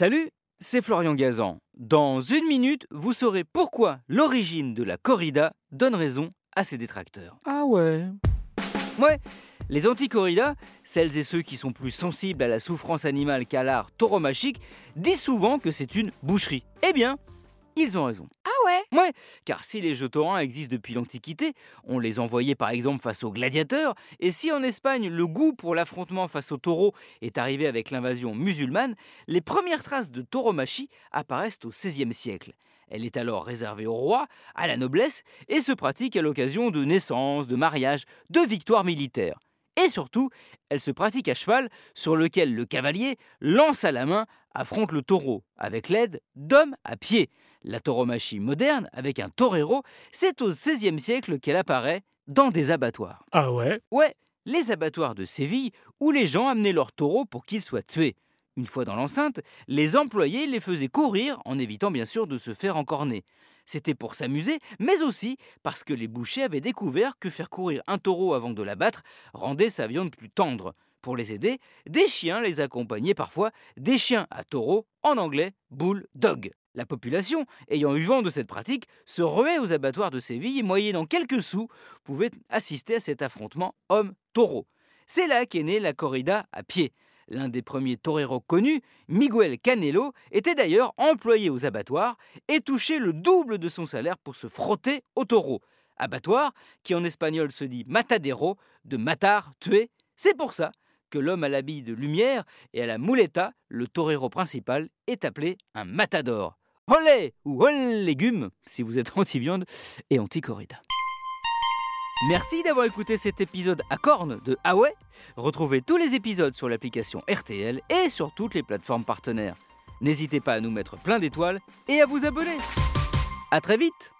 Salut, c'est Florian Gazan. Dans une minute, vous saurez pourquoi l'origine de la corrida donne raison à ses détracteurs. Ah ouais Ouais, les anti-corridas, celles et ceux qui sont plus sensibles à la souffrance animale qu'à l'art tauromachique, disent souvent que c'est une boucherie. Eh bien, ils ont raison. Ouais Ouais, car si les jeux taurins existent depuis l'Antiquité, on les envoyait par exemple face aux gladiateurs, et si en Espagne le goût pour l'affrontement face aux taureaux est arrivé avec l'invasion musulmane, les premières traces de tauromachie apparaissent au XVIe siècle. Elle est alors réservée au roi, à la noblesse, et se pratique à l'occasion de naissances, de mariages, de victoires militaires. Et surtout, elle se pratique à cheval, sur lequel le cavalier, lance à la main, affronte le taureau, avec l'aide d'hommes à pied. La tauromachie moderne, avec un torero, c'est au XVIe siècle qu'elle apparaît dans des abattoirs. Ah ouais? Ouais, les abattoirs de Séville, où les gens amenaient leurs taureaux pour qu'ils soient tués. Une fois dans l'enceinte, les employés les faisaient courir, en évitant bien sûr de se faire encorner. C'était pour s'amuser, mais aussi parce que les bouchers avaient découvert que faire courir un taureau avant de l'abattre rendait sa viande plus tendre. Pour les aider, des chiens les accompagnaient parfois, des chiens à taureau, en anglais bulldog. La population, ayant eu vent de cette pratique, se ruait aux abattoirs de Séville et moyennant quelques sous, pouvait assister à cet affrontement homme-taureau. C'est là qu'est née la corrida à pied. L'un des premiers toreros connus, Miguel Canelo, était d'ailleurs employé aux abattoirs et touchait le double de son salaire pour se frotter au taureau. Abattoir, qui en espagnol se dit matadero, de matar, tuer. C'est pour ça que l'homme à l'habit de lumière et à la muleta, le torero principal, est appelé un matador. Olé ou olé légumes, si vous êtes anti-viande et anti-corrida. Merci d'avoir écouté cet épisode à cornes de Ah Retrouvez tous les épisodes sur l'application RTL et sur toutes les plateformes partenaires. N'hésitez pas à nous mettre plein d'étoiles et à vous abonner. A très vite